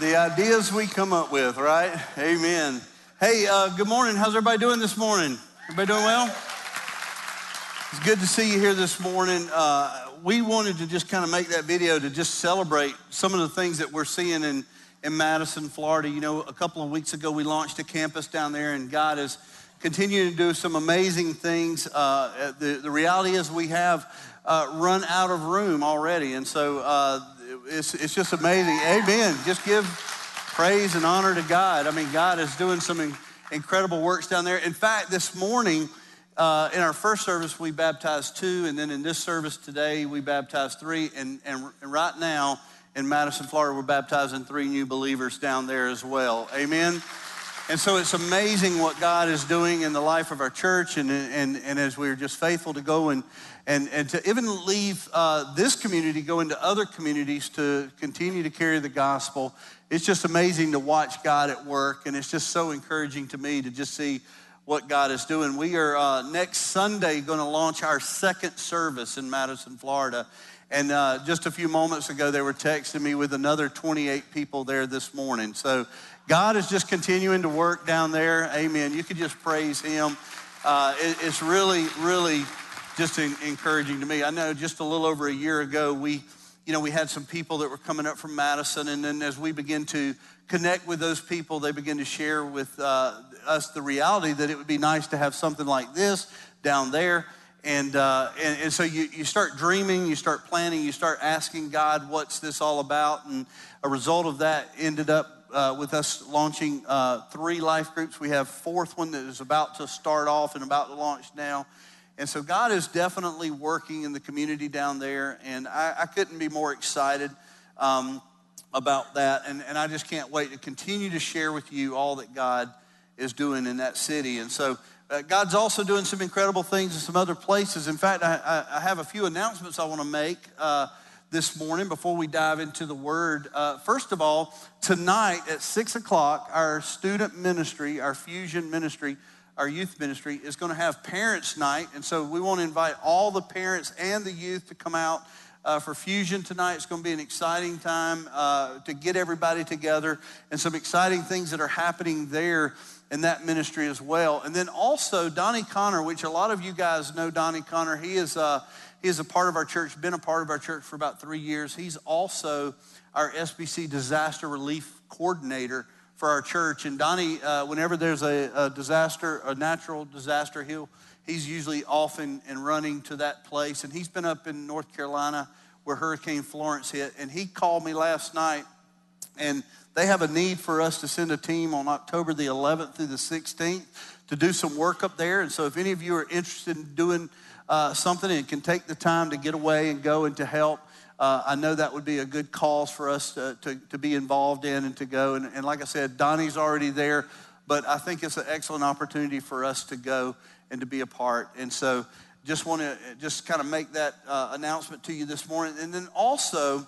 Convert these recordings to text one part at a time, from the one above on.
the ideas we come up with, right? Amen. Hey, uh, good morning. How's everybody doing this morning? Everybody doing well? It's good to see you here this morning. Uh, we wanted to just kind of make that video to just celebrate some of the things that we're seeing in, in Madison, Florida. You know, a couple of weeks ago, we launched a campus down there, and God is continuing to do some amazing things. Uh, the, the reality is, we have uh, run out of room already. And so uh, it's, it's just amazing. Amen. Just give praise and honor to God. I mean, God is doing some incredible works down there. In fact, this morning, uh, in our first service, we baptized two, and then in this service today, we baptized three. And, and, and right now, in Madison, Florida, we're baptizing three new believers down there as well. Amen. And so it's amazing what God is doing in the life of our church, and, and, and as we're just faithful to go and, and, and to even leave uh, this community, go into other communities to continue to carry the gospel. It's just amazing to watch God at work, and it's just so encouraging to me to just see what God is doing. We are uh, next Sunday going to launch our second service in Madison, Florida. And uh, just a few moments ago, they were texting me with another 28 people there this morning. So God is just continuing to work down there. Amen. You could just praise Him. Uh, it, it's really, really just encouraging to me. I know just a little over a year ago, we, you know, we had some people that were coming up from Madison, and then as we begin to connect with those people, they begin to share with uh, us the reality that it would be nice to have something like this down there. And, uh, and, and, so you, you start dreaming, you start planning, you start asking God, what's this all about? And a result of that ended up uh, with us launching uh, three life groups. We have fourth one that is about to start off and about to launch now. And so God is definitely working in the community down there, and I, I couldn't be more excited um, about that. And, and I just can't wait to continue to share with you all that God is doing in that city. And so uh, God's also doing some incredible things in some other places. In fact, I, I have a few announcements I want to make uh, this morning before we dive into the Word. Uh, first of all, tonight at 6 o'clock, our student ministry, our fusion ministry, our youth ministry is going to have parents' night. And so we want to invite all the parents and the youth to come out uh, for Fusion tonight. It's going to be an exciting time uh, to get everybody together and some exciting things that are happening there in that ministry as well. And then also Donnie Connor, which a lot of you guys know Donnie Connor. He is, uh, he is a part of our church, been a part of our church for about three years. He's also our SBC disaster relief coordinator for our church. And Donnie, uh, whenever there's a, a, disaster, a natural disaster, he'll, he's usually off and, and running to that place. And he's been up in North Carolina where Hurricane Florence hit. And he called me last night, and they have a need for us to send a team on October the 11th through the 16th to do some work up there. And so if any of you are interested in doing uh, something and can take the time to get away and go and to help, uh, I know that would be a good cause for us to, to, to be involved in and to go. And, and, like I said, Donnie's already there, but I think it's an excellent opportunity for us to go and to be a part. And so just want to just kind of make that uh, announcement to you this morning. And then also,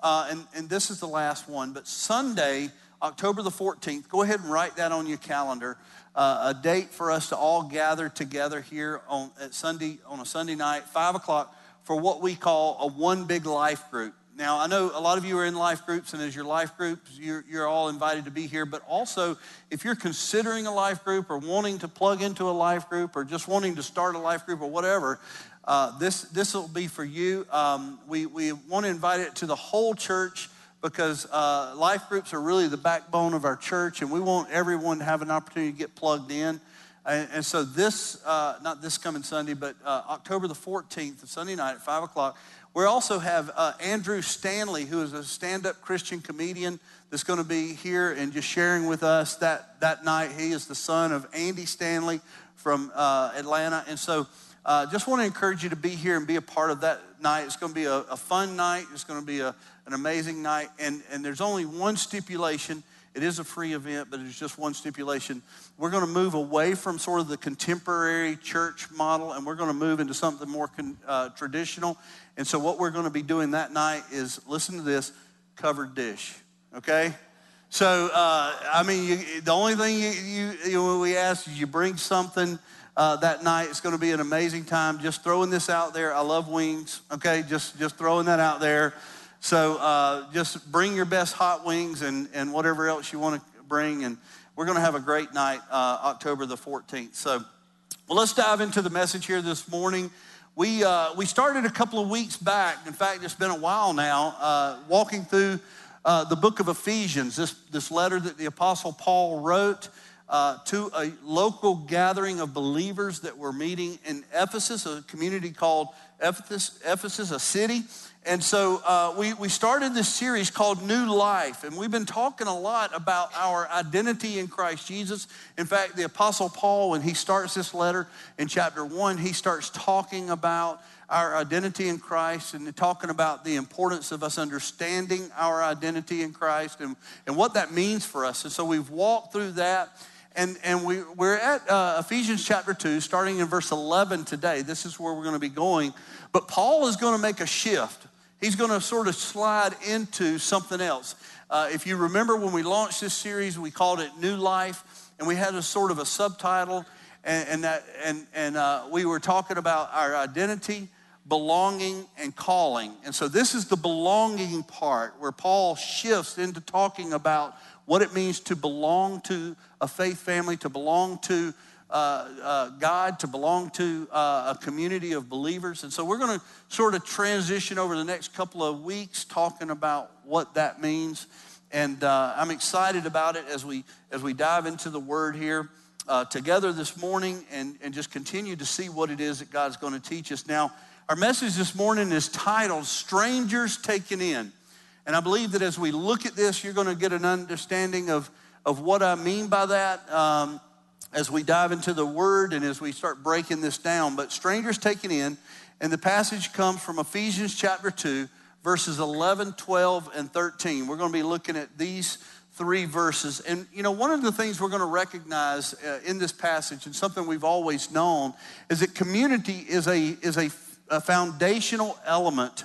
uh, and, and this is the last one, but Sunday, October the 14th, go ahead and write that on your calendar. Uh, a date for us to all gather together here on at Sunday on a Sunday night, five o'clock for what we call a one big life group. Now, I know a lot of you are in life groups, and as your life groups, you're, you're all invited to be here. But also, if you're considering a life group or wanting to plug into a life group or just wanting to start a life group or whatever, uh, this this will be for you. Um, we, we want to invite it to the whole church because uh, life groups are really the backbone of our church, and we want everyone to have an opportunity to get plugged in. And, and so this, uh, not this coming Sunday, but uh, October the 14th, Sunday night at 5 o'clock, we also have uh, Andrew Stanley, who is a stand-up Christian comedian that's going to be here and just sharing with us that, that night. He is the son of Andy Stanley from uh, Atlanta. And so uh, just want to encourage you to be here and be a part of that night. It's going to be a, a fun night. It's going to be a, an amazing night. And, and there's only one stipulation – it is a free event, but it's just one stipulation. We're going to move away from sort of the contemporary church model and we're going to move into something more con, uh, traditional. And so, what we're going to be doing that night is listen to this covered dish, okay? So, uh, I mean, you, the only thing you, you, you, we ask is you bring something uh, that night. It's going to be an amazing time. Just throwing this out there. I love wings, okay? Just, just throwing that out there. So uh, just bring your best hot wings and, and whatever else you want to bring. And we're going to have a great night, uh, October the 14th. So, well, let's dive into the message here this morning. We, uh, we started a couple of weeks back. In fact, it's been a while now, uh, walking through uh, the book of Ephesians, this, this letter that the Apostle Paul wrote uh, to a local gathering of believers that were meeting in Ephesus, a community called Ephesus, Ephesus a city. And so uh, we, we started this series called New Life, and we've been talking a lot about our identity in Christ Jesus. In fact, the Apostle Paul, when he starts this letter in chapter one, he starts talking about our identity in Christ and talking about the importance of us understanding our identity in Christ and, and what that means for us. And so we've walked through that. And, and we, we're at uh, Ephesians chapter 2, starting in verse 11 today. This is where we're going to be going. But Paul is going to make a shift. He's going to sort of slide into something else. Uh, if you remember when we launched this series, we called it New Life, and we had a sort of a subtitle, and, and that, and, and uh, we were talking about our identity, belonging, and calling. And so this is the belonging part where Paul shifts into talking about what it means to belong to a faith family, to belong to God, to belong to uh, a community of believers. And so we're going to sort of transition over the next couple of weeks talking about what that means. And uh, I'm excited about it as we, as we dive into the word here uh, together this morning and, and just continue to see what it is that God's going to teach us. Now, our message this morning is titled Strangers Taken In. And I believe that as we look at this, you're going to get an understanding of, of what I mean by that um, as we dive into the word and as we start breaking this down. But strangers taken in, and the passage comes from Ephesians chapter 2, verses 11, 12, and 13. We're going to be looking at these three verses. And, you know, one of the things we're going to recognize uh, in this passage, and something we've always known, is that community is a, is a, a foundational element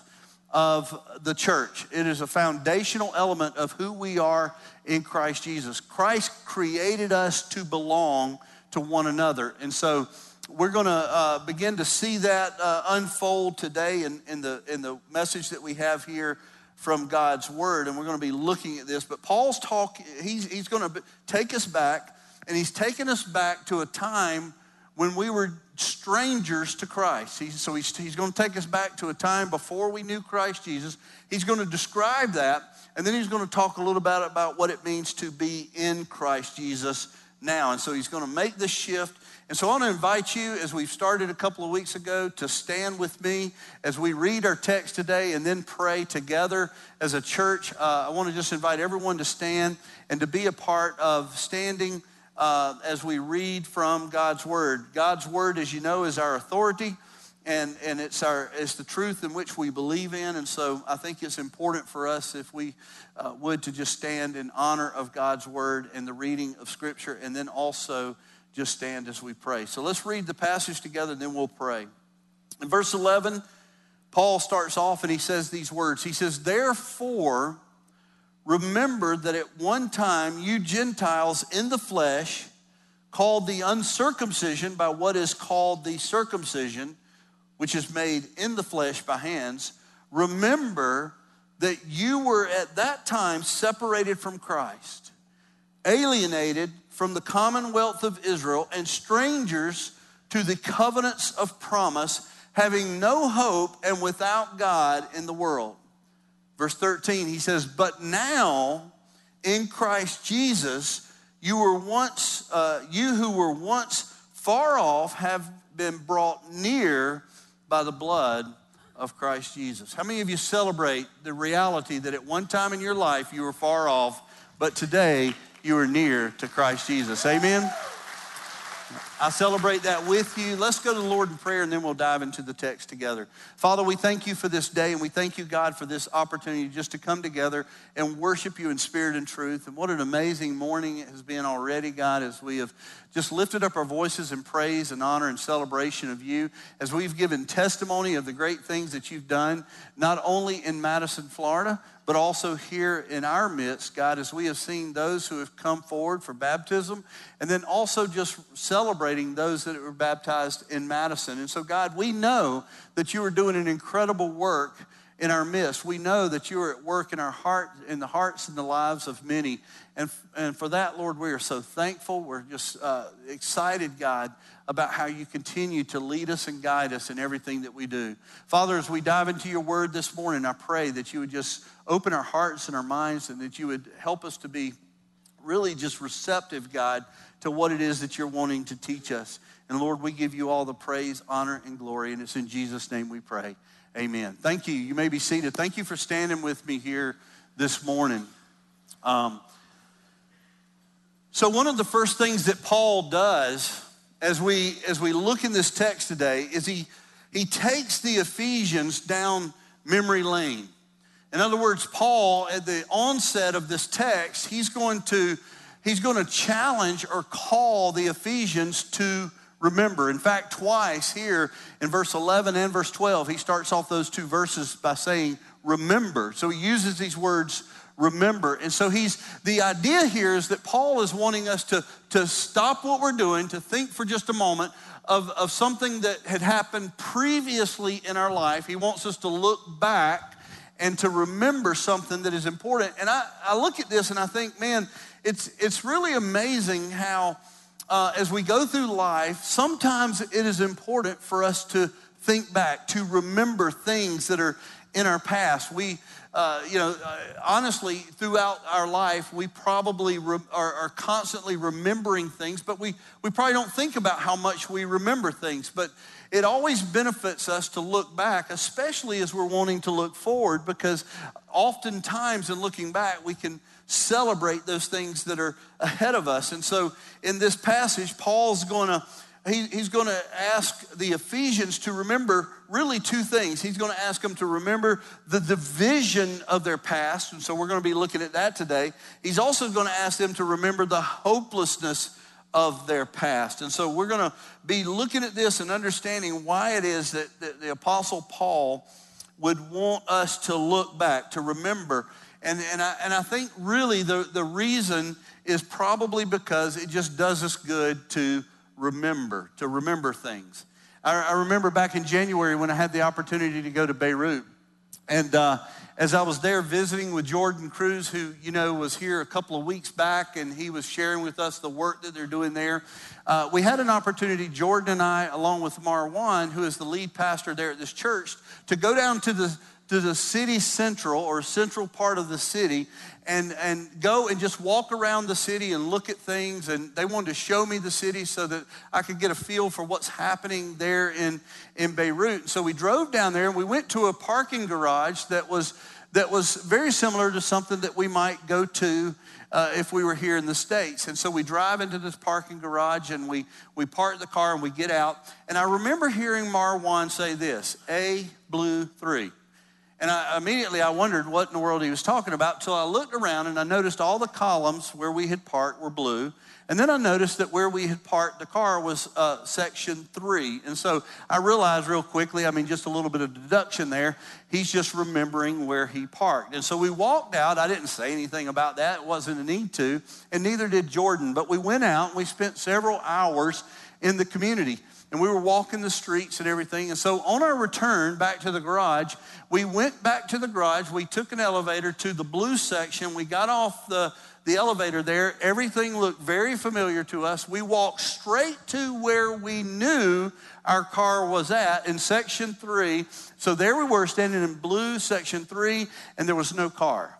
of the church. It is a foundational element of who we are in Christ Jesus. Christ created us to belong to one another. And so we're going to uh, begin to see that uh, unfold today in, in, the, in the message that we have here from God's word. And we're going to be looking at this. But Paul's talk, he's, he's going to take us back, and he's taking us back to a time when we were strangers to Christ. So he's, he's going to take us back to a time before we knew Christ Jesus. He's going to describe that, and then he's going to talk a little bit about what it means to be in Christ Jesus now. And so he's going to make this shift. And so I want to invite you, as we've started a couple of weeks ago, to stand with me as we read our text today and then pray together as a church. Uh, I want to just invite everyone to stand and to be a part of standing uh, as we read from God's Word. God's Word, as you know, is our authority. And, and it's, our, it's the truth in which we believe in. And so I think it's important for us, if we uh, would, to just stand in honor of God's word and the reading of Scripture, and then also just stand as we pray. So let's read the passage together, and then we'll pray. In verse 11, Paul starts off and he says these words He says, Therefore, remember that at one time you Gentiles in the flesh, called the uncircumcision by what is called the circumcision, which is made in the flesh by hands, remember that you were at that time separated from Christ, alienated from the commonwealth of Israel, and strangers to the covenants of promise, having no hope and without God in the world. Verse 13, he says, But now in Christ Jesus, you were once, uh, you who were once far off have been brought near by the blood of Christ Jesus. How many of you celebrate the reality that at one time in your life you were far off, but today you are near to Christ Jesus? Amen. I celebrate that with you. Let's go to the Lord in prayer and then we'll dive into the text together. Father, we thank you for this day and we thank you, God, for this opportunity just to come together and worship you in spirit and truth. And what an amazing morning it has been already, God, as we have just lifted up our voices in praise and honor and celebration of you, as we've given testimony of the great things that you've done, not only in Madison, Florida, but also here in our midst, God, as we have seen those who have come forward for baptism, and then also just celebrating those that were baptized in Madison. And so, God, we know that you are doing an incredible work in our midst. We know that you are at work in our heart, in the hearts and the lives of many. And, and for that, Lord, we are so thankful. We're just uh, excited, God, about how you continue to lead us and guide us in everything that we do. Father, as we dive into your word this morning, I pray that you would just open our hearts and our minds and that you would help us to be really just receptive, God, to what it is that you're wanting to teach us. And Lord, we give you all the praise, honor, and glory. And it's in Jesus' name we pray. Amen. Thank you. You may be seated. Thank you for standing with me here this morning. Um, so, one of the first things that Paul does as we, as we look in this text today is he, he takes the Ephesians down memory lane. In other words, Paul, at the onset of this text, he's going to, he's going to challenge or call the Ephesians to remember. In fact, twice here in verse 11 and verse 12, he starts off those two verses by saying, remember. So he uses these words, remember. And so he's, the idea here is that Paul is wanting us to, to stop what we're doing, to think for just a moment of, of something that had happened previously in our life. He wants us to look back and to remember something that is important. And I, I look at this and I think, man, it's, it's really amazing how uh, as we go through life, sometimes it is important for us to think back, to remember things that are in our past. We, uh, you know, uh, honestly, throughout our life, we probably re- are, are, constantly remembering things, but we, we probably don't think about how much we remember things. But it always benefits us to look back, especially as we're wanting to look forward, because oftentimes in looking back, we can celebrate those things that are ahead of us. And so in this passage, Paul's going to he, he's going to ask the Ephesians to remember really two things. He's going to ask them to remember the division of their past, and so we're going to be looking at that today. He's also going to ask them to remember the hopelessness of their past. And so we're going to be looking at this and understanding why it is that, that the Apostle Paul would want us to look back, to remember and, and, I, and I think really the, the reason is probably because it just does us good to remember, to remember things. I, I remember back in January when I had the opportunity to go to Beirut. And uh, as I was there visiting with Jordan Cruz, who, you know, was here a couple of weeks back and he was sharing with us the work that they're doing there, uh, we had an opportunity, Jordan and I, along with Marwan, who is the lead pastor there at this church, to go down to the to the city central or central part of the city and, and go and just walk around the city and look at things. And they wanted to show me the city so that I could get a feel for what's happening there in, in Beirut. So we drove down there and we went to a parking garage that was, that was very similar to something that we might go to uh, if we were here in the States. And so we drive into this parking garage and we, we park the car and we get out. And I remember hearing Marwan say this A Blue 3. And I, immediately I wondered what in the world he was talking about until I looked around and I noticed all the columns where we had parked were blue. And then I noticed that where we had parked the car was uh, section three. And so I realized real quickly, I mean, just a little bit of deduction there, he's just remembering where he parked. And so we walked out. I didn't say anything about that, it wasn't a need to, and neither did Jordan. But we went out and we spent several hours in the community and we were walking the streets and everything. And so on our return back to the garage, we went back to the garage. We took an elevator to the blue section. We got off the, the elevator there. Everything looked very familiar to us. We walked straight to where we knew our car was at in section three. So there we were standing in blue section three, and there was no car.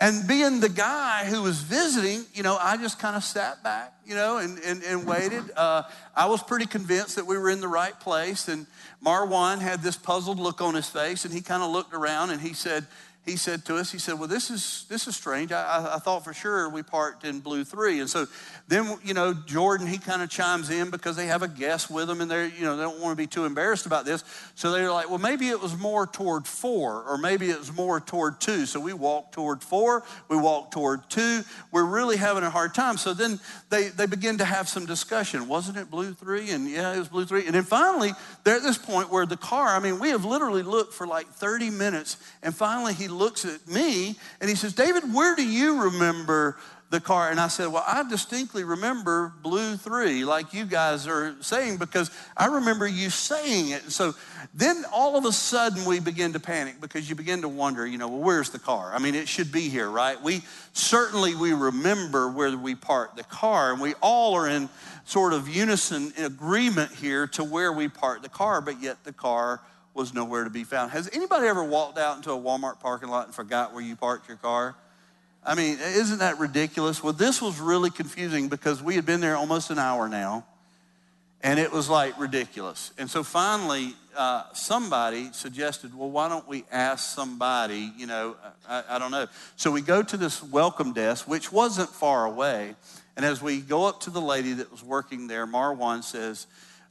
And being the guy who was visiting, you know, I just kind of sat back, you know, and, and, and waited. Uh, I was pretty convinced that we were in the right place. And Marwan had this puzzled look on his face, and he kind of looked around and he said, he said to us, he said, well, this is, this is strange. I, I thought for sure we parked in blue three. And so then, you know, Jordan, he kind of chimes in because they have a guest with them and they're, you know, they don't want to be too embarrassed about this. So they're like, well, maybe it was more toward four or maybe it was more toward two. So we walked toward four, we walked toward two. We're really having a hard time. So then they, they begin to have some discussion. Wasn't it blue three? And yeah, it was blue three. And then finally, they're at this point where the car, I mean, we have literally looked for like 30 minutes and finally he looks at me and he says, David, where do you remember the car. And I said, Well, I distinctly remember Blue 3, like you guys are saying, because I remember you saying it. so then all of a sudden we begin to panic because you begin to wonder, you know, well, where's the car? I mean, it should be here, right? We certainly we remember where we parked the car, and we all are in sort of unison agreement here to where we parked the car, but yet the car was nowhere to be found. Has anybody ever walked out into a Walmart parking lot and forgot where you parked your car? I mean, isn't that ridiculous? Well, this was really confusing because we had been there almost an hour now, and it was like ridiculous. And so finally, uh, somebody suggested, well, why don't we ask somebody, you know, I, I don't know. So we go to this welcome desk, which wasn't far away. And as we go up to the lady that was working there, Marwan says,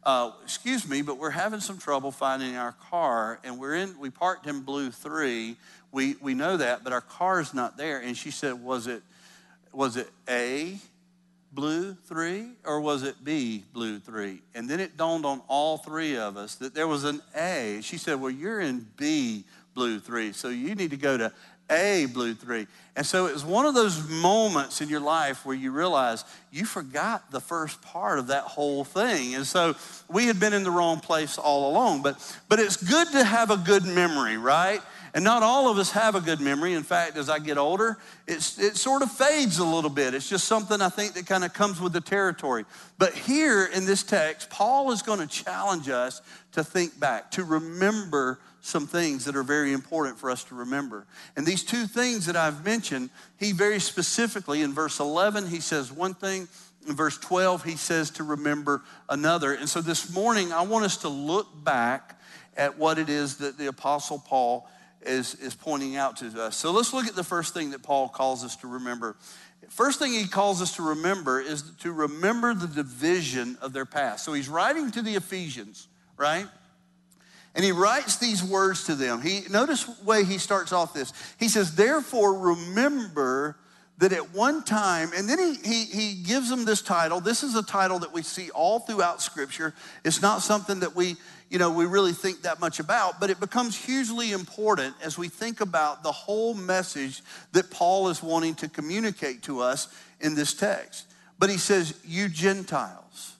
uh, excuse me, but we're having some trouble finding our car, and we're in, we parked in Blue 3. We, we know that, but our car's not there. And she said, was it, was it A, Blue 3, or was it B, Blue 3? And then it dawned on all three of us that there was an A. She said, well, you're in B, Blue 3, so you need to go to a Blue 3. And so it was one of those moments in your life where you realize you forgot the first part of that whole thing. And so we had been in the wrong place all along. But, but it's good to have a good memory, right? And not all of us have a good memory. In fact, as I get older, it's, it sort of fades a little bit. It's just something I think that kind of comes with the territory. But here in this text, Paul is going to challenge us to think back, to remember some things that are very important for us to remember. And these two things that I've mentioned, he very specifically in verse 11, he says one thing. In verse 12, he says to remember another. And so this morning, I want us to look back at what it is that the Apostle Paul is, is pointing out to us. So let's look at the first thing that Paul calls us to remember. First thing he calls us to remember is to remember the division of their past. So he's writing to the Ephesians, right? And he writes these words to them. He notice the way he starts off this. He says, Therefore, remember that at one time, and then he, he, he gives them this title. This is a title that we see all throughout Scripture. It's not something that we, you know, we really think that much about, but it becomes hugely important as we think about the whole message that Paul is wanting to communicate to us in this text. But he says, You Gentiles.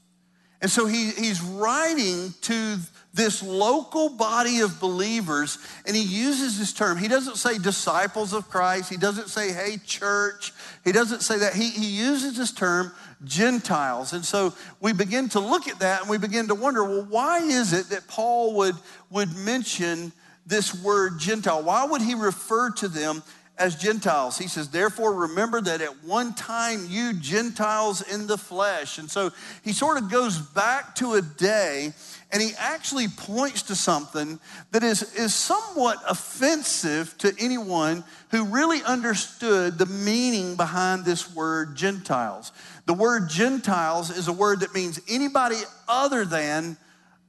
And so he, he's writing to this local body of believers, and he uses this term. He doesn't say disciples of Christ, he doesn't say, hey, church, he doesn't say that. He, he uses this term, Gentiles. And so we begin to look at that and we begin to wonder, well, why is it that Paul would, would mention this word Gentile? Why would he refer to them as Gentiles. He says, Therefore, remember that at one time you Gentiles in the flesh. And so he sort of goes back to a day and he actually points to something that is, is somewhat offensive to anyone who really understood the meaning behind this word Gentiles. The word Gentiles is a word that means anybody other than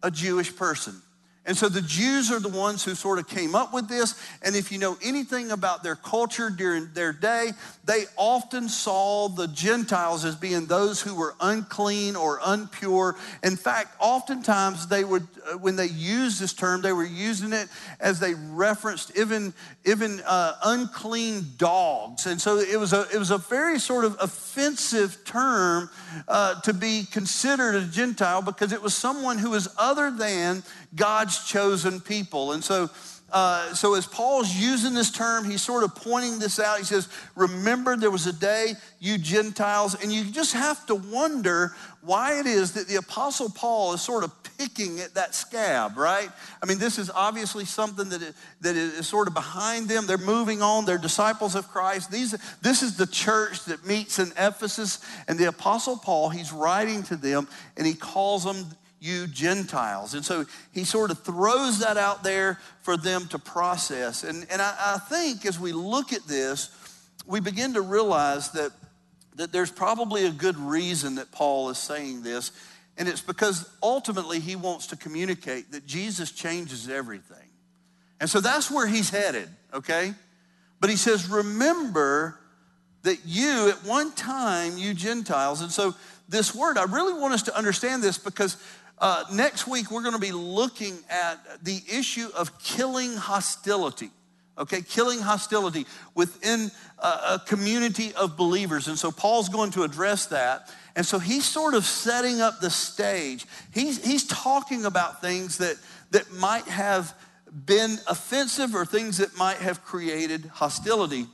a Jewish person. And so the Jews are the ones who sort of came up with this. And if you know anything about their culture during their day, they often saw the Gentiles as being those who were unclean or unpure. In fact, oftentimes they would, uh, when they used this term, they were using it as they referenced even, even uh, unclean dogs. And so it was, a, it was a very sort of offensive term uh, to be considered a Gentile because it was someone who was other than God's chosen people. And so, uh, so as Paul's using this term, he's sort of pointing this out. He says, Remember, there was a day, you Gentiles, and you just have to wonder why it is that the Apostle Paul is sort of picking at that scab, right? I mean, this is obviously something that, that is sort of behind them. They're moving on, they're disciples of Christ. These, this is the church that meets in Ephesus, and the Apostle Paul, he's writing to them, and he calls them you Gentiles. And so he sort of throws that out there for them to process. And, and I, I think as we look at this, we begin to realize that, that there's probably a good reason that Paul is saying this. And it's because ultimately he wants to communicate that Jesus changes everything. And so that's where he's headed, okay? But he says, remember that you, at one time, you Gentiles, and so this word, I really want us to understand this because uh, next week, we're going to be looking at the issue of killing hostility. okay? Killing hostility within a, a community of believers. And so Paul's going to address that. And so he's sort of setting up the stage. He's, he's talking about things that, that might have been offensive or things that might have created hostility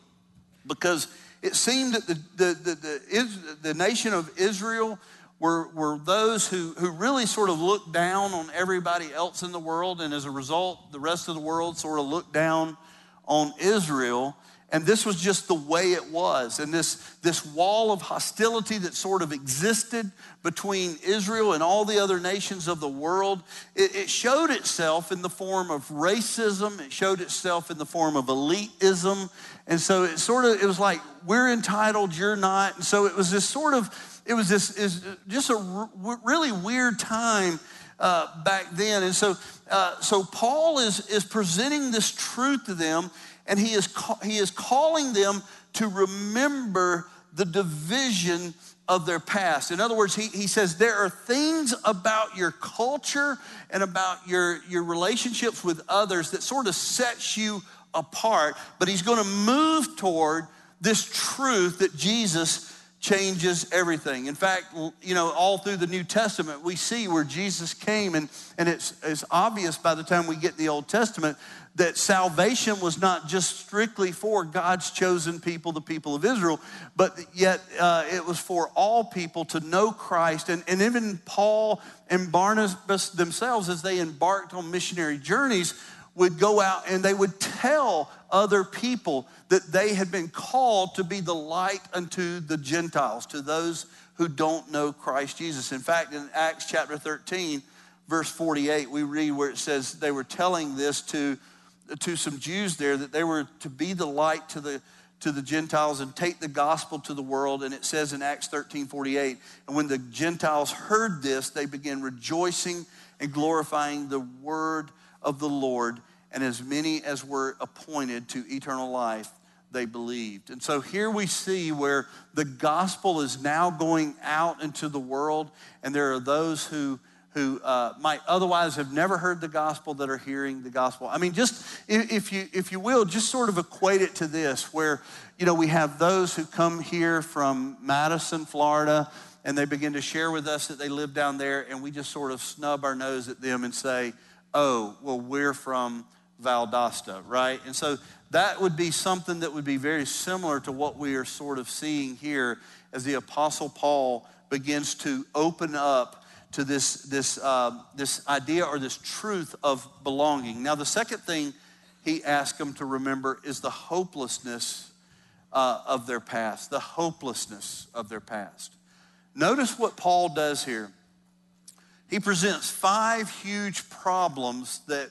because it seemed that the, the, the, the, the nation of Israel were, were those who, who really sort of looked down on everybody else in the world. And as a result, the rest of the world sort of looked down on Israel. And this was just the way it was. And this, this wall of hostility that sort of existed between Israel and all the other nations of the world, it, it, showed itself in the form of racism. It showed itself in the form of elitism. And so it sort of, it was like, we're entitled, you're not. And so it was this sort of, it was this is just a r- really weird time uh, back then. And so, uh, so Paul is, is presenting this truth to them, and he is, ca- he is calling them to remember the division of their past. In other words, he, he says there are things about your culture and about your, your relationships with others that sort of sets you apart, but he's going to move toward this truth that Jesus changes everything. In fact, you know, all through the New Testament, we see where Jesus came, and, and it's, it's obvious by the time we get the Old Testament that salvation was not just strictly for God's chosen people, the people of Israel, but yet uh, it was for all people to know Christ. And, and even Paul and Barnabas themselves, as they embarked on missionary journeys, would go out and they would tell other people that they had been called to be the light unto the Gentiles, to those who don't know Christ Jesus. In fact, in Acts chapter 13, verse 48, we read where it says they were telling this to, to some Jews there that they were to be the light to the to the Gentiles and take the gospel to the world. And it says in Acts 13 48, and when the Gentiles heard this, they began rejoicing and glorifying the word of the Lord and as many as were appointed to eternal life, they believed. And so here we see where the gospel is now going out into the world, and there are those who who uh, might otherwise have never heard the gospel that are hearing the gospel. I mean, just if you if you will, just sort of equate it to this, where you know we have those who come here from Madison, Florida, and they begin to share with us that they live down there, and we just sort of snub our nose at them and say, "Oh, well, we're from." Valdosta, right? And so that would be something that would be very similar to what we are sort of seeing here as the Apostle Paul begins to open up to this, this, uh, this idea or this truth of belonging. Now, the second thing he asked them to remember is the hopelessness uh, of their past, the hopelessness of their past. Notice what Paul does here. He presents five huge problems that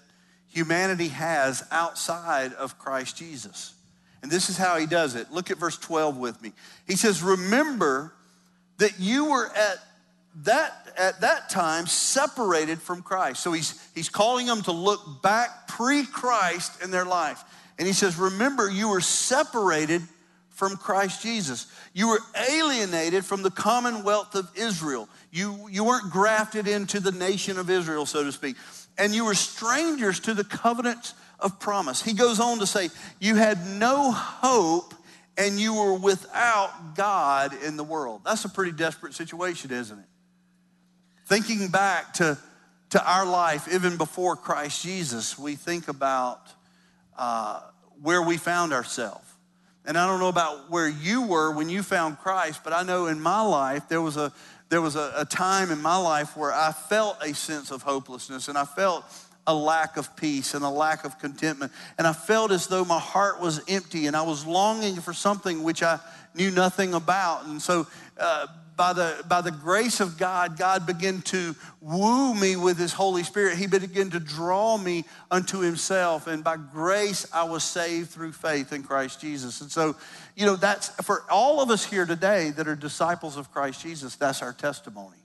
humanity has outside of Christ Jesus. And this is how he does it. Look at verse 12 with me. He says, Remember that you were at that, at that time separated from Christ. So he's, he's calling them to look back pre Christ in their life. And he says, Remember, you were separated from Christ Jesus. You were alienated from the commonwealth of Israel. You, you weren't grafted into the nation of Israel, so to speak and you were strangers to the covenant of promise. He goes on to say, You had no hope and you were without God in the world. That's a pretty desperate situation, isn't it? Thinking back to, to our life, even before Christ Jesus, we think about uh, where we found ourselves. And I don't know about where you were when you found Christ, but I know in my life there was a there was a, a time in my life where I felt a sense of hopelessness and I felt a lack of peace and a lack of contentment. And I felt as though my heart was empty and I was longing for something which I knew nothing about. And so, uh, by the, by the grace of God, God began to woo me with His Holy Spirit. He began to draw me unto Himself. And by grace, I was saved through faith in Christ Jesus. And so, you know, that's for all of us here today that are disciples of Christ Jesus, that's our testimony.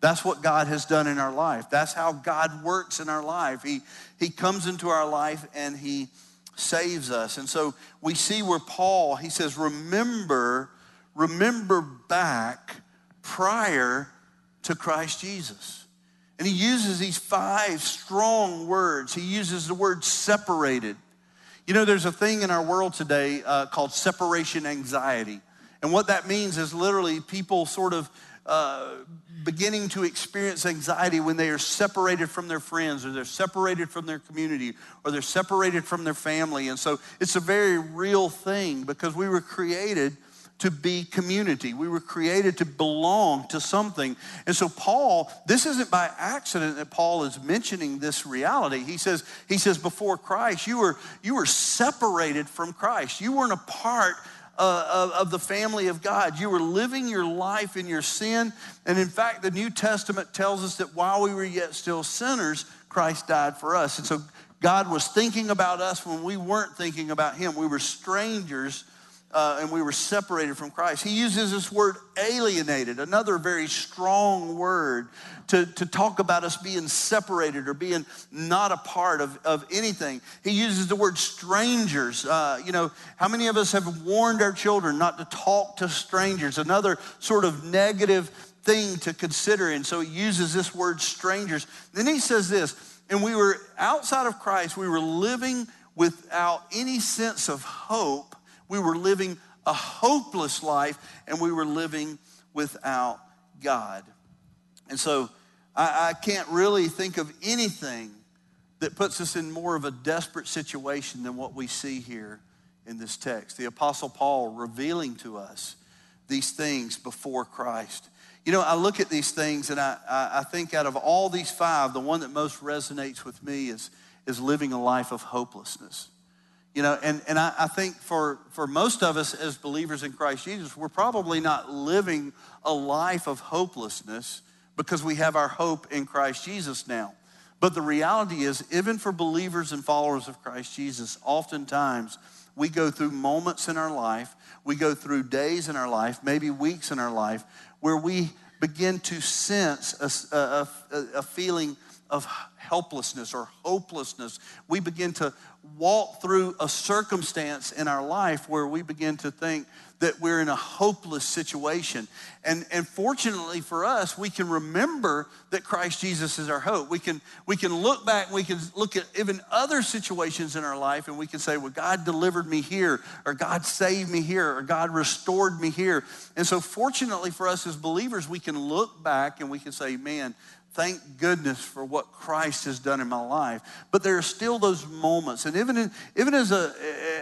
That's what God has done in our life. That's how God works in our life. He, he comes into our life and He saves us. And so we see where Paul, he says, remember, remember back prior to Christ Jesus. And he uses these five strong words. He uses the word separated. You know, there's a thing in our world today uh, called separation anxiety. And what that means is literally people sort of beginning to experience anxiety when they are separated from their friends or they're separated from their community or they're separated from their family. And so it's a very real thing because we were created to be community. We were created to belong to something. And so Paul, this isn't by accident that Paul is mentioning this reality. He says, he says, before Christ, you were, you were separated from Christ. You weren't a part uh, of, of the family of God. You were living your life in your sin. And in fact, the New Testament tells us that while we were yet still sinners, Christ died for us. And so God was thinking about us when we weren't thinking about Him. We were strangers uh, and we were separated from Christ. He uses this word alienated, another very strong word to, to talk about us being separated or being not a part of, of anything. He uses the word strangers. Uh, you know, how many of us have warned our children not to talk to strangers? Another sort of negative thing to consider. And so he uses this word strangers. Then he says this, and we were outside of Christ, we were living without any sense of hope we were living a hopeless life and we were living without God. And so I, I can't really think of anything that puts us in more of a desperate situation than what we see here in this text. The Apostle Paul revealing to us these things before Christ. You know, I look at these things and I, I think out of all these five, the one that most resonates with me is, is living a life of hopelessness. You know, and, and I, I think for, for most of us as believers in Christ Jesus, we're probably not living a life of hopelessness because we have our hope in Christ Jesus now. But the reality is, even for believers and followers of Christ Jesus, oftentimes we go through moments in our life, we go through days in our life, maybe weeks in our life, where we begin to sense a, a, a, a feeling of helplessness or hopelessness. We begin to walk through a circumstance in our life where we begin to think that we're in a hopeless situation. And, and fortunately for us, we can remember that Christ Jesus is our hope. We can, we can look back, we can look at even other situations in our life, and we can say, well, God delivered me here, or God saved me here, or God restored me here. And so, fortunately for us as believers, we can look back and we can say, man, thank goodness for what Christ has done in my life. But there are still those moments. And even, in, even as, a,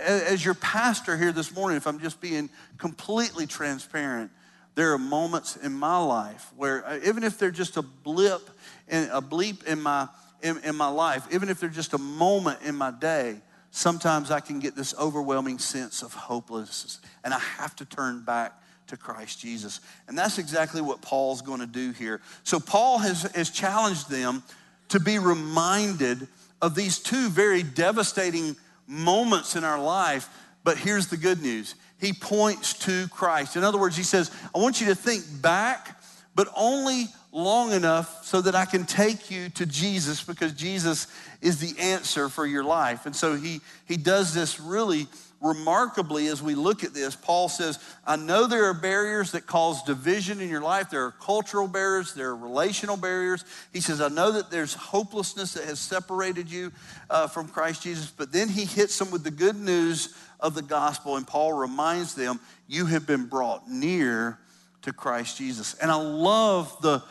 as your pastor here this morning, if I'm just being completely transparent, there are moments in my life where, uh, even if they're just a blip, in, a bleep in my, in, in my life, even if they're just a moment in my day, sometimes I can get this overwhelming sense of hopelessness. And I have to turn back to Christ Jesus. And that's exactly what Paul's going to do here. So, Paul has, has challenged them to be reminded of these two very devastating moments in our life. But here's the good news he points to Christ. In other words, he says, I want you to think back, but only long enough so that I can take you to Jesus because Jesus is the answer for your life. And so he, he does this really remarkably, as we look at this, Paul says, I know there are barriers that cause division in your life. There are cultural barriers, there are relational barriers. He says, I know that there's hopelessness that has separated you uh, from Christ Jesus. But then he hits them with the good news of the gospel, and Paul reminds them, You have been brought near to Christ Jesus. And I love the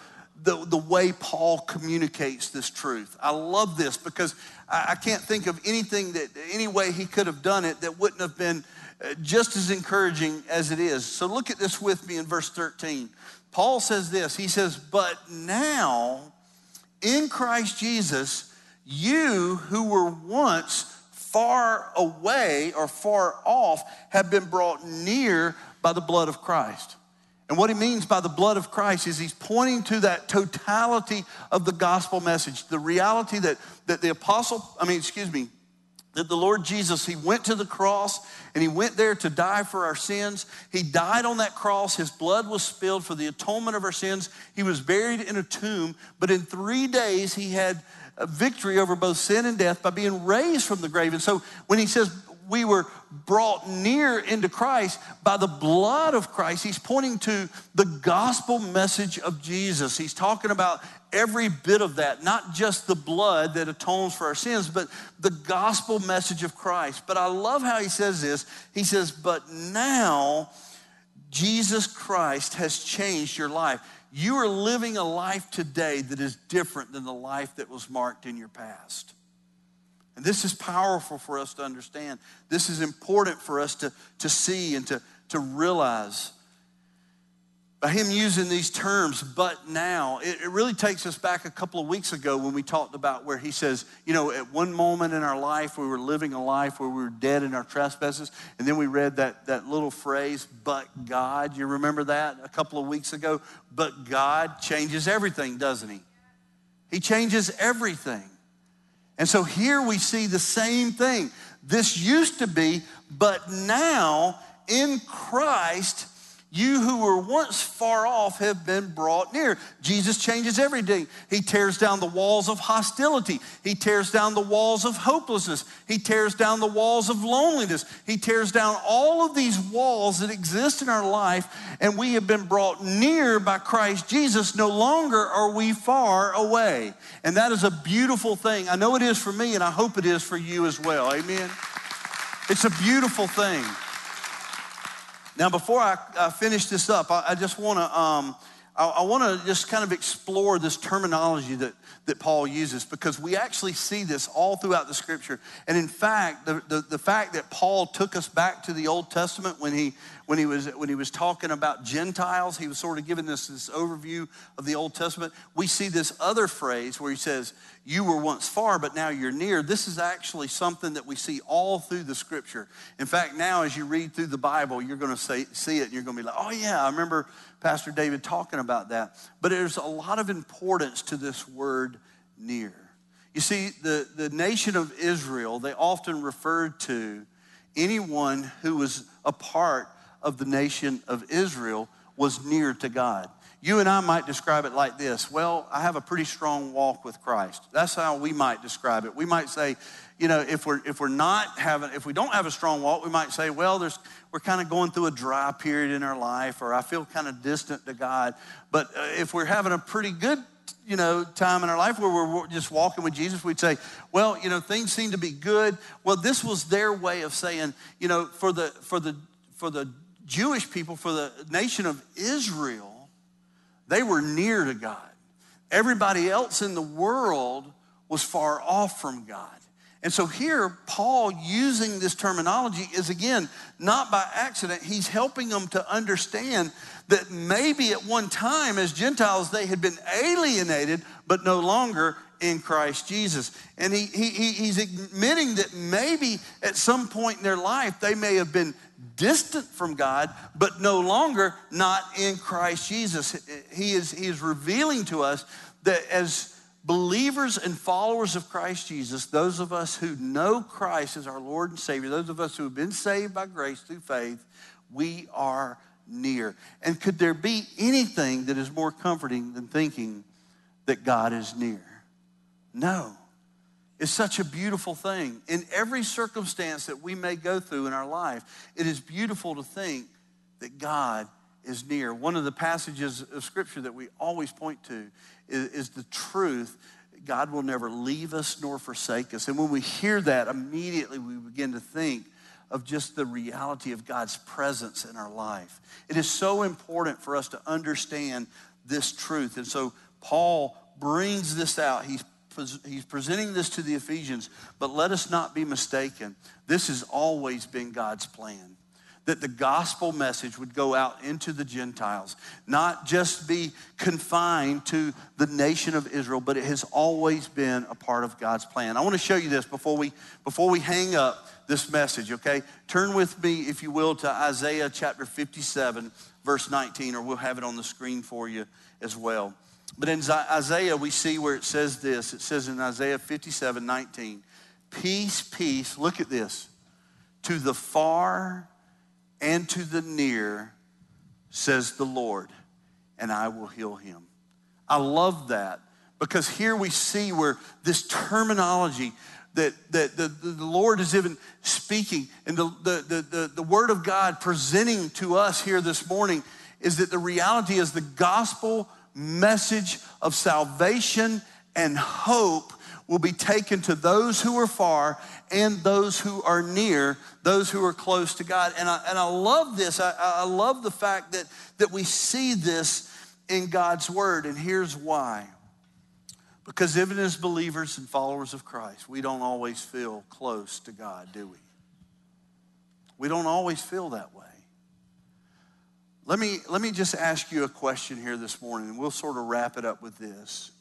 the, the way Paul communicates this truth. I love this because I, can't think of anything that, any way he could have done it that wouldn't have been uh, just as encouraging as it is. So look at this with me in verse 13. Paul says this He says, But now in Christ Jesus, you who were once far away or far off have been brought near by the blood of Christ. And what he means by the blood of Christ is he's pointing to that totality of the gospel message, the reality that, that the apostle, I mean, excuse me, that the Lord Jesus, he went to the cross and he went there to die for our sins. He died on that cross. His blood was spilled for the atonement of our sins. He was buried in a tomb, but in three days he had victory over both sin and death by being raised from the grave. And so when he says, we were brought near into Christ by the blood of Christ. He's pointing to the gospel message of Jesus. He's talking about every bit of that, not just the blood that atones for our sins, but the gospel message of Christ. But I love how he says this. He says, But now Jesus Christ has changed your life. You are living a life today that is different than the life that was marked in your past. And this is powerful for us to understand. This is important for us to, to see and to, to realize. By him using these terms, but now, it, it really takes us back a couple of weeks ago when we talked about where he says, you know, at one moment in our life, we were living a life where we were dead in our trespasses. And then we read that, that little phrase, but God. You remember that a couple of weeks ago? But God changes everything, doesn't he? He changes everything. And so here we see the same thing. This used to be, but now in Christ, you who were once far off have been brought near. Jesus changes everything. He tears down the walls of hostility. He tears down the walls of hopelessness. He tears down the walls of loneliness. He tears down all of these walls that exist in our life, and we have been brought near by Christ Jesus. No longer are we far away. And that is a beautiful thing. I know it is for me, and I hope it is for you as well. Amen. It's a beautiful thing. Now, before I, I finish this up, I, I just want to um, I, I want to just kind of explore this terminology that, that Paul uses because we actually see this all throughout the scripture. And in fact, the, the, the, fact that Paul took us back to the Old Testament when he, when he, was, when he was talking about Gentiles, he was sort of giving us this overview of the Old Testament. We see this other phrase where he says, You were once far, but now you're near. This is actually something that we see all through the scripture. In fact, now as you read through the Bible, you're going to see it and you're going to be like, Oh, yeah, I remember Pastor David talking about that. But there's a lot of importance to this word near. You see, the, the nation of Israel, they often referred to anyone who was a part of the nation of Israel was near to God. You and I might describe it like this Well, I have a pretty strong walk with Christ. That's how we might describe it. We might say, you know, if we're if we're not having if we don't have a strong walk, we might say, well, there's we're kind of going through a dry period in our life, or I feel kind of distant to God. But uh, if we're having a pretty good you know time in our life where we're just walking with Jesus, we'd say, well, you know, things seem to be good. Well, this was their way of saying, you know, for the for the for the Jewish people, for the nation of Israel, they were near to God. Everybody else in the world was far off from God. And so here, Paul using this terminology is again not by accident. He's helping them to understand that maybe at one time, as Gentiles, they had been alienated, but no longer in Christ Jesus. And he, he, he's admitting that maybe at some point in their life, they may have been distant from God, but no longer not in Christ Jesus. He is, he is revealing to us that as believers and followers of Christ Jesus, those of us who know Christ as our Lord and Savior, those of us who have been saved by grace through faith, we are near. And could there be anything that is more comforting than thinking that God is near? No. It's such a beautiful thing. In every circumstance that we may go through in our life, it is beautiful to think that God is near. One of the passages of scripture that we always point to is, is the truth God will never leave us nor forsake us. And when we hear that, immediately we begin to think of just the reality of God's presence in our life. It is so important for us to understand this truth. And so Paul brings this out. He's he's presenting this to the Ephesians, but let us not be mistaken. This has always been God's plan that the gospel message would go out into the Gentiles, not just be confined to the nation of Israel, but it has always been a part of God's plan. I want to show you this before we before we hang up this message, okay? Turn with me, if you will, to Isaiah chapter 57, verse 19, or we'll have it on the screen for you as well. But in Isaiah, we see where it says this. It says in Isaiah 57, 19, Peace, peace, look at this, to the far and to the near, says the Lord, and I will heal him. I love that because here we see where this terminology that, that the, the Lord is even speaking and the, the, the, the Word of God presenting to us here this morning is that the reality is the gospel message of salvation and hope will be taken to those who are far and those who are near, those who are close to God. And I, and I love this. I, I love the fact that, that we see this in God's word. And here's why. Because even as believers and followers of Christ, we don't always feel close to God, do we? We don't always feel that way. Let me, let me just ask you a question here this morning, and we'll sort of wrap it up with this.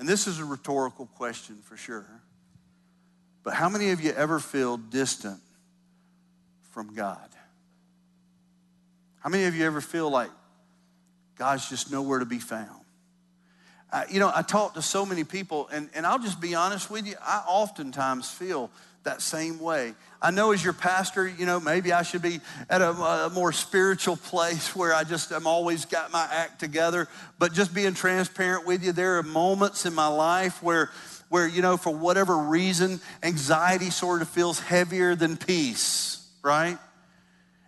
And this is a rhetorical question for sure. But how many of you ever feel distant from God? How many of you ever feel like God's just nowhere to be found? Uh, you know, I talk to so many people, and, and I'll just be honest with you, I oftentimes feel that same way. I know as your pastor, you know, maybe I should be at a, a, more spiritual place where I just I'm always got my act together. But just being transparent with you, there are moments in my life where, where you know, for whatever reason, anxiety sort of feels heavier than peace, right?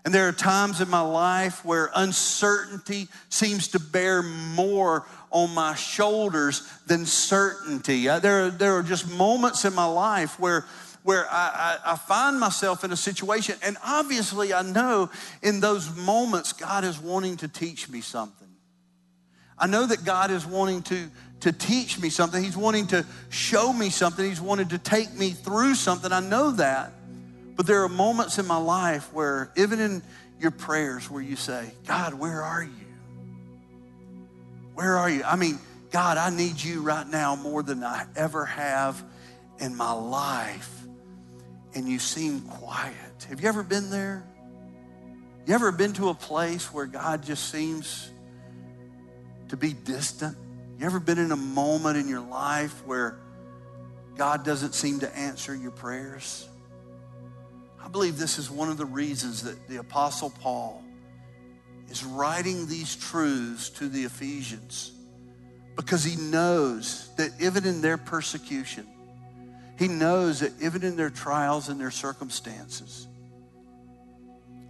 And there are times in my life where uncertainty seems to bear more on my shoulders than certainty. Uh, there, there are just moments in my life where where I, I, I, find myself in a situation, and obviously I know in those moments God is wanting to teach me something. I know that God is wanting to, to teach me something. He's wanting to show me something. He's wanted to take me through something. I know that. But there are moments in my life where, even in your prayers, where you say, God, where are you? Where are you? I mean, God, I need you right now more than I ever have in my life and you seem quiet. Have you ever been there? You ever been to a place where God just seems to be distant? You ever been in a moment in your life where God doesn't seem to answer your prayers? I believe this is one of the reasons that the Apostle Paul is writing these truths to the Ephesians because he knows that even in their persecution, he knows that even in their trials and their circumstances,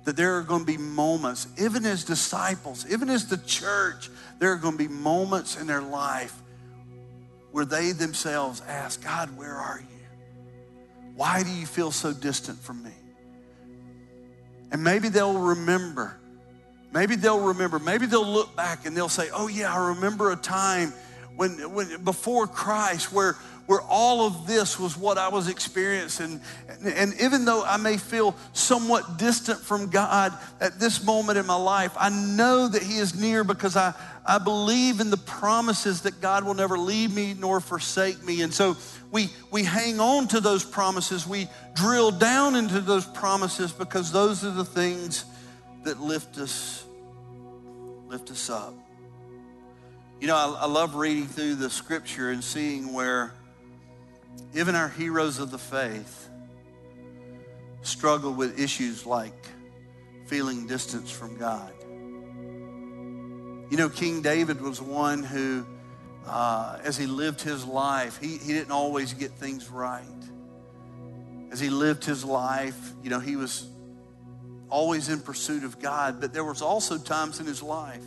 that there are going to be moments, even as disciples, even as the church, there are going to be moments in their life where they themselves ask, God, where are you? Why do you feel so distant from me? And maybe they'll remember. Maybe they'll remember. Maybe they'll look back and they'll say, Oh, yeah, I remember a time when, when before Christ where, where all of this was what I was experiencing. And, even though I may feel somewhat distant from God at this moment in my life, I know that He is near because I, I believe in the promises that God will never leave me nor forsake me. And so we, we hang on to those promises. We drill down into those promises because those are the things that lift us, lift us up. You know, I, I love reading through the scripture and seeing where even our heroes of the faith struggle with issues like feeling distance from God. You know, King David was one who, uh, as he lived his life, he, he didn't always get things right. As he lived his life, you know, he was always in pursuit of God, but there was also times in his life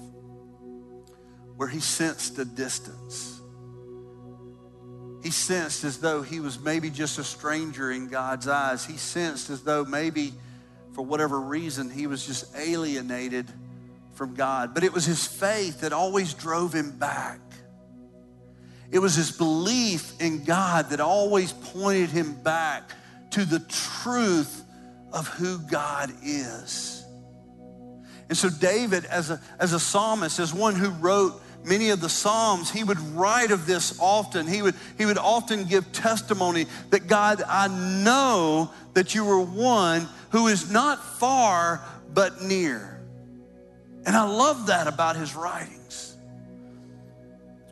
where he sensed a distance he sensed as though he was maybe just a stranger in God's eyes. He sensed as though maybe for whatever reason he was just alienated from God. But it was his faith that always drove him back. It was his belief in God that always pointed him back to the truth of who God is. And so, David, as a, as a psalmist, as one who wrote many of the Psalms, he would write of this often. He would, he would often give testimony that God, I know that you are one who is not far but near. And I love that about his writings.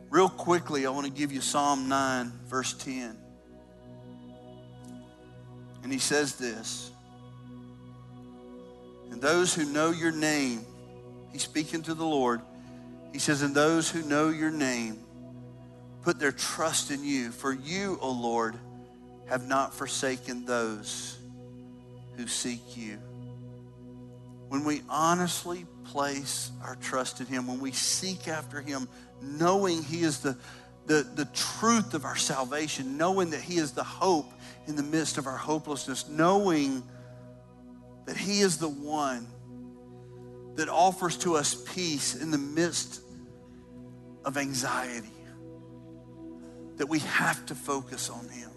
Real quickly, I want to give you Psalm 9, verse 10. And he says this And those who know your name, he's speaking to the Lord he says, And those who know your name put their trust in you. For you, O Lord, have not forsaken those who seek you. When we honestly place our trust in Him, when we seek after Him, knowing He is the, the, the truth of our salvation, knowing that He is the hope in the midst of our hopelessness, knowing that He is the one that offers to us peace in the midst of anxiety, that we have to focus on Him.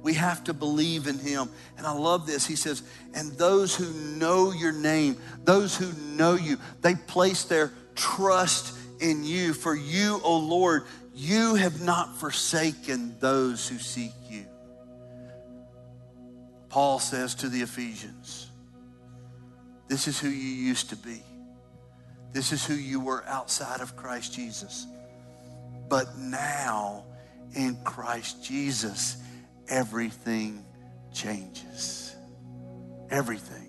We have to believe in him. And I love this. He says, and those who know your name, those who know you, they place their trust in you. For you, O Lord, you have not forsaken those who seek you. Paul says to the Ephesians, this is who you used to be. This is who you were outside of Christ Jesus. But now in Christ Jesus, everything changes. Everything.